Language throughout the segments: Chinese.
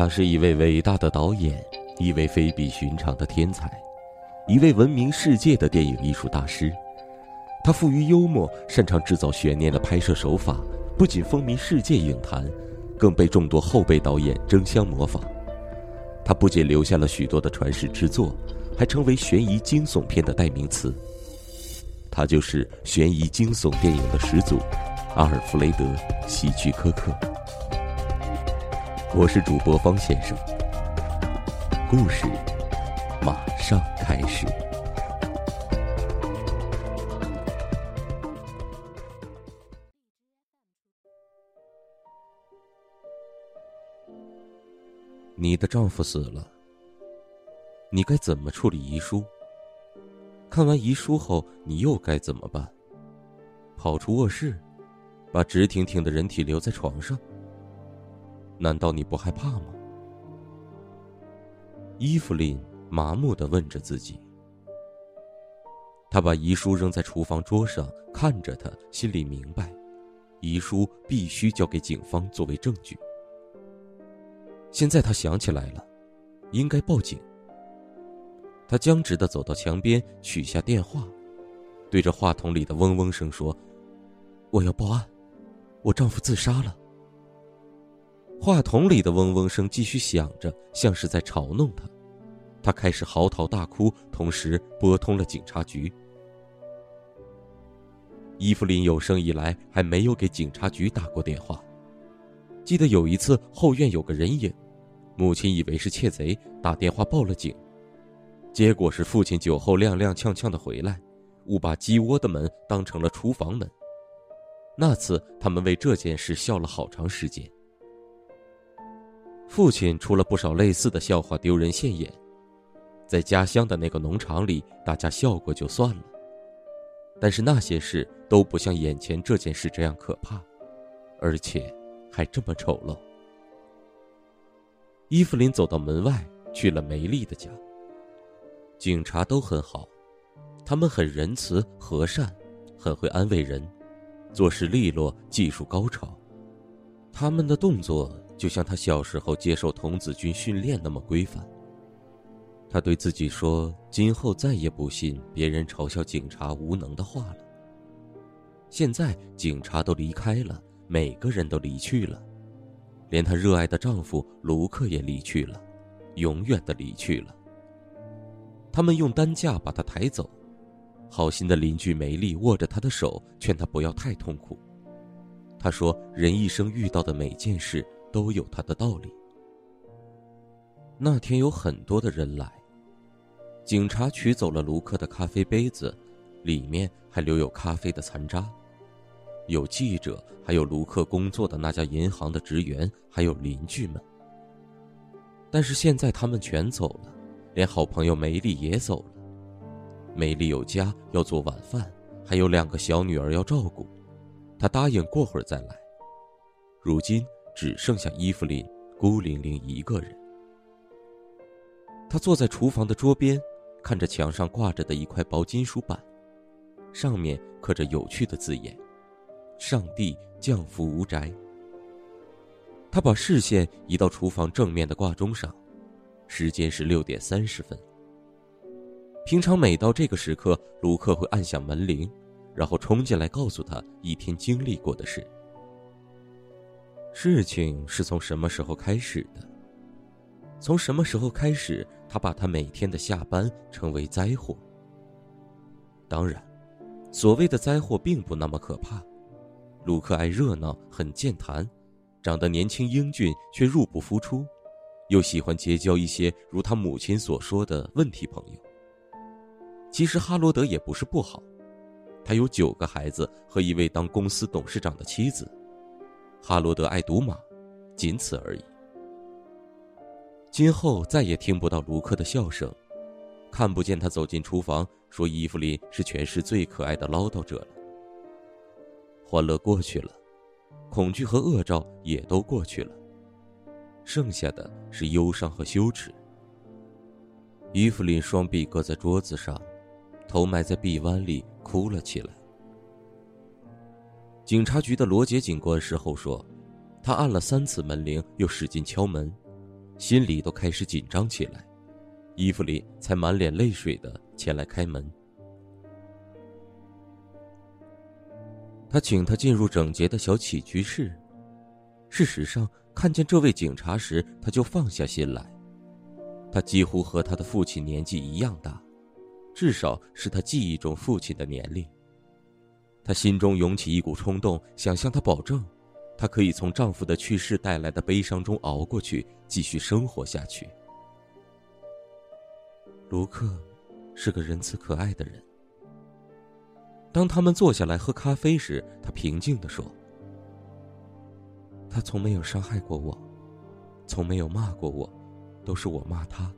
他是一位伟大的导演，一位非比寻常的天才，一位闻名世界的电影艺术大师。他富于幽默，擅长制造悬念的拍摄手法，不仅风靡世界影坛，更被众多后辈导演争相模仿。他不仅留下了许多的传世之作，还成为悬疑惊悚片的代名词。他就是悬疑惊悚电影的始祖——阿尔弗雷德·希区柯克。我是主播方先生，故事马上开始。你的丈夫死了，你该怎么处理遗书？看完遗书后，你又该怎么办？跑出卧室，把直挺挺的人体留在床上？难道你不害怕吗？伊芙琳麻木的问着自己。她把遗书扔在厨房桌上，看着他，心里明白，遗书必须交给警方作为证据。现在他想起来了，应该报警。他僵直的走到墙边，取下电话，对着话筒里的嗡嗡声说：“我要报案，我丈夫自杀了。”话筒里的嗡嗡声继续响着，像是在嘲弄他。他开始嚎啕大哭，同时拨通了警察局。伊芙琳有生以来还没有给警察局打过电话。记得有一次后院有个人影，母亲以为是窃贼，打电话报了警。结果是父亲酒后踉踉跄跄的回来，误把鸡窝的门当成了厨房门。那次他们为这件事笑了好长时间。父亲出了不少类似的笑话，丢人现眼。在家乡的那个农场里，大家笑过就算了。但是那些事都不像眼前这件事这样可怕，而且还这么丑陋。伊芙琳走到门外，去了梅丽的家。警察都很好，他们很仁慈和善，很会安慰人，做事利落，技术高超。他们的动作就像他小时候接受童子军训练那么规范。他对自己说：“今后再也不信别人嘲笑警察无能的话了。”现在警察都离开了，每个人都离去了，连她热爱的丈夫卢克也离去了，永远的离去了。他们用担架把他抬走，好心的邻居梅丽握着他的手，劝他不要太痛苦。他说：“人一生遇到的每件事都有他的道理。”那天有很多的人来，警察取走了卢克的咖啡杯子，里面还留有咖啡的残渣。有记者，还有卢克工作的那家银行的职员，还有邻居们。但是现在他们全走了。连好朋友梅丽也走了。梅丽有家要做晚饭，还有两个小女儿要照顾，她答应过会儿再来。如今只剩下伊芙琳孤零零一个人。她坐在厨房的桌边，看着墙上挂着的一块薄金属板，上面刻着有趣的字眼：“上帝降福无宅。”她把视线移到厨房正面的挂钟上。时间是六点三十分。平常每到这个时刻，卢克会按响门铃，然后冲进来告诉他一天经历过的事。事情是从什么时候开始的？从什么时候开始，他把他每天的下班称为灾祸？当然，所谓的灾祸并不那么可怕。卢克爱热闹，很健谈，长得年轻英俊，却入不敷出。又喜欢结交一些如他母亲所说的问题朋友。其实哈罗德也不是不好，他有九个孩子和一位当公司董事长的妻子。哈罗德爱赌马，仅此而已。今后再也听不到卢克的笑声，看不见他走进厨房说伊芙琳是全市最可爱的唠叨者了。欢乐过去了，恐惧和恶兆也都过去了。剩下的是忧伤和羞耻。伊芙琳双臂搁在桌子上，头埋在臂弯里，哭了起来。警察局的罗杰警官事后说，他按了三次门铃，又使劲敲门，心里都开始紧张起来。伊芙琳才满脸泪水的前来开门。他请他进入整洁的小起居室。事实上，看见这位警察时，他就放下心来。他几乎和他的父亲年纪一样大，至少是他记忆中父亲的年龄。她心中涌起一股冲动，想向他保证，她可以从丈夫的去世带来的悲伤中熬过去，继续生活下去。卢克是个仁慈可爱的人。当他们坐下来喝咖啡时，他平静地说：“他从没有伤害过我，从没有骂过我，都是我骂他。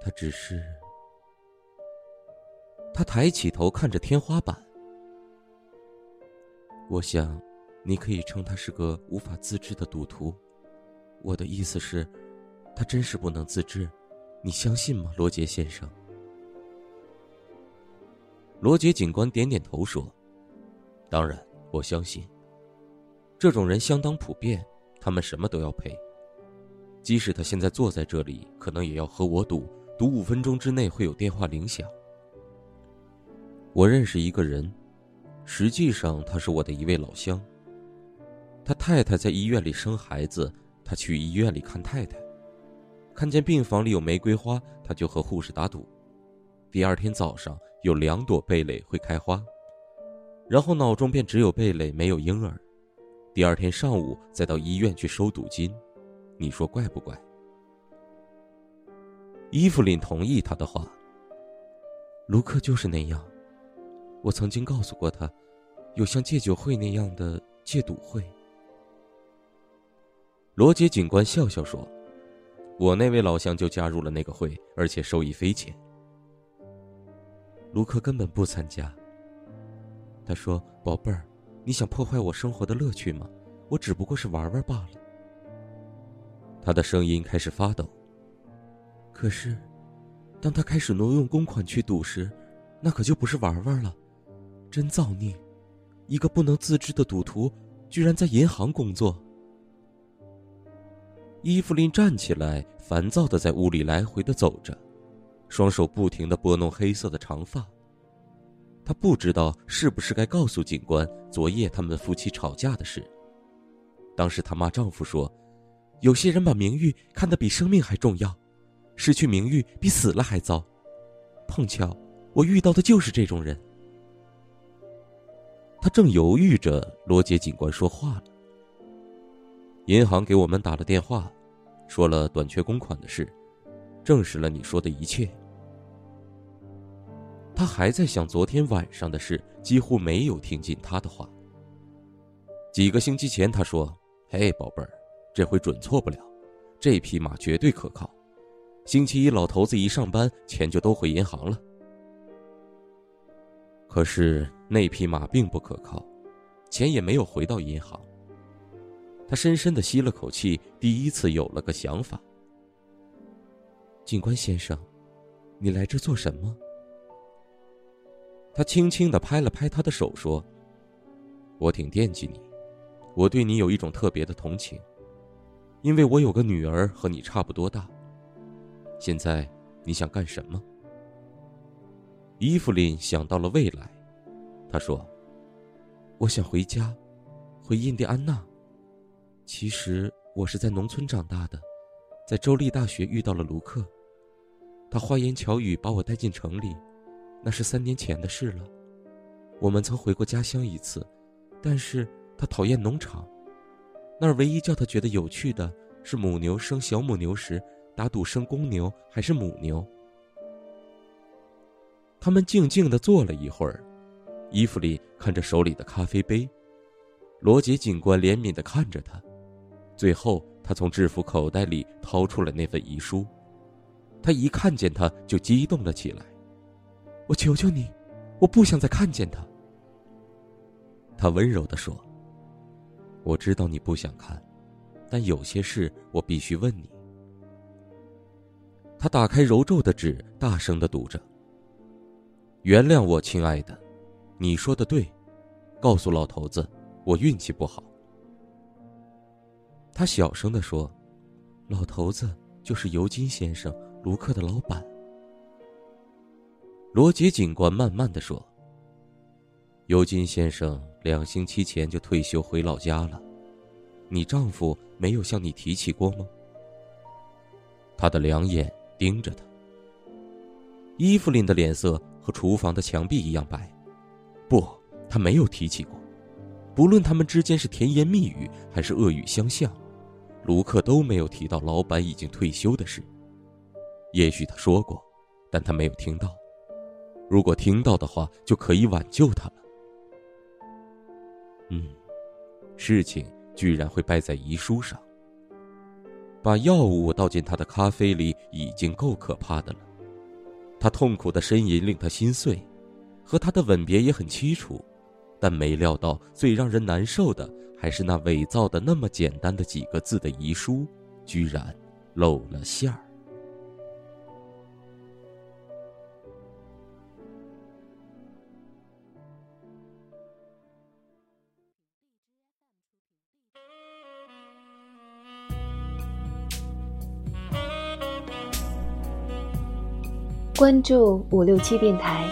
他只是……”他抬起头看着天花板。我想，你可以称他是个无法自制的赌徒。我的意思是，他真是不能自制。你相信吗，罗杰先生？罗杰警官点点头说：“当然，我相信。这种人相当普遍，他们什么都要赔。即使他现在坐在这里，可能也要和我赌，赌五分钟之内会有电话铃响。我认识一个人，实际上他是我的一位老乡。他太太在医院里生孩子，他去医院里看太太，看见病房里有玫瑰花，他就和护士打赌。第二天早上。”有两朵蓓蕾会开花，然后脑中便只有蓓蕾，没有婴儿。第二天上午再到医院去收赌金，你说怪不怪？伊芙琳同意他的话。卢克就是那样，我曾经告诉过他，有像戒酒会那样的戒赌会。罗杰警官笑笑说：“我那位老乡就加入了那个会，而且受益匪浅。”卢克根本不参加。他说：“宝贝儿，你想破坏我生活的乐趣吗？我只不过是玩玩罢了。”他的声音开始发抖。可是，当他开始挪用公款去赌时，那可就不是玩玩了，真造孽！一个不能自制的赌徒，居然在银行工作。伊芙琳站起来，烦躁的在屋里来回的走着。双手不停的拨弄黑色的长发。她不知道是不是该告诉警官昨夜他们夫妻吵架的事。当时她骂丈夫说：“有些人把名誉看得比生命还重要，失去名誉比死了还糟。碰巧我遇到的就是这种人。”他正犹豫着，罗杰警官说话了：“银行给我们打了电话，说了短缺公款的事。”证实了你说的一切。他还在想昨天晚上的事，几乎没有听进他的话。几个星期前，他说：“嘿，宝贝儿，这回准错不了，这匹马绝对可靠。星期一老头子一上班，钱就都回银行了。”可是那匹马并不可靠，钱也没有回到银行。他深深的吸了口气，第一次有了个想法。警官先生，你来这做什么？他轻轻的拍了拍他的手，说：“我挺惦记你，我对你有一种特别的同情，因为我有个女儿和你差不多大。现在你想干什么？”伊芙琳想到了未来，他说：“我想回家，回印第安纳。其实我是在农村长大的，在州立大学遇到了卢克。”他花言巧语把我带进城里，那是三年前的事了。我们曾回过家乡一次，但是他讨厌农场，那儿唯一叫他觉得有趣的是母牛生小母牛时打赌生公牛还是母牛。他们静静的坐了一会儿，伊芙琳看着手里的咖啡杯，罗杰警官怜悯的看着他，最后他从制服口袋里掏出了那份遗书。他一看见他就激动了起来，我求求你，我不想再看见他。他温柔的说：“我知道你不想看，但有些事我必须问你。”他打开揉皱的纸，大声的读着：“原谅我，亲爱的，你说的对，告诉老头子，我运气不好。”他小声的说：“老头子就是尤金先生卢克的老板。罗杰警官慢慢的说：“尤金先生两星期前就退休回老家了，你丈夫没有向你提起过吗？”他的两眼盯着他。伊芙琳的脸色和厨房的墙壁一样白。不，他没有提起过。不论他们之间是甜言蜜语还是恶语相向，卢克都没有提到老板已经退休的事。也许他说过，但他没有听到。如果听到的话，就可以挽救他了。嗯，事情居然会败在遗书上。把药物倒进他的咖啡里已经够可怕的了。他痛苦的呻吟令他心碎，和他的吻别也很凄楚。但没料到，最让人难受的还是那伪造的那么简单的几个字的遗书，居然露了馅儿。关注五六七电台，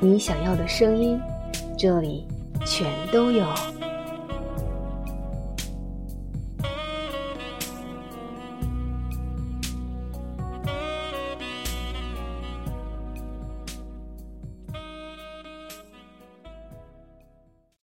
你想要的声音。这里全都有。